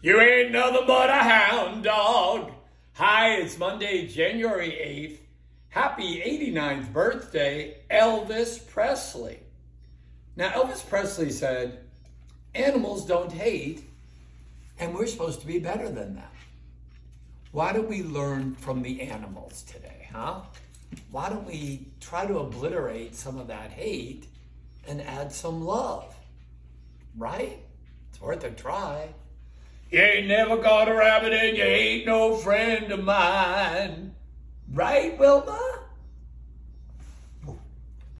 You ain't nothing but a hound dog. Hi, it's Monday, January 8th. Happy 89th birthday, Elvis Presley. Now, Elvis Presley said, Animals don't hate, and we're supposed to be better than them. Why don't we learn from the animals today, huh? Why don't we try to obliterate some of that hate and add some love? Right? It's worth a try. You ain't never caught a rabbit and you ain't no friend of mine. Right, Wilma?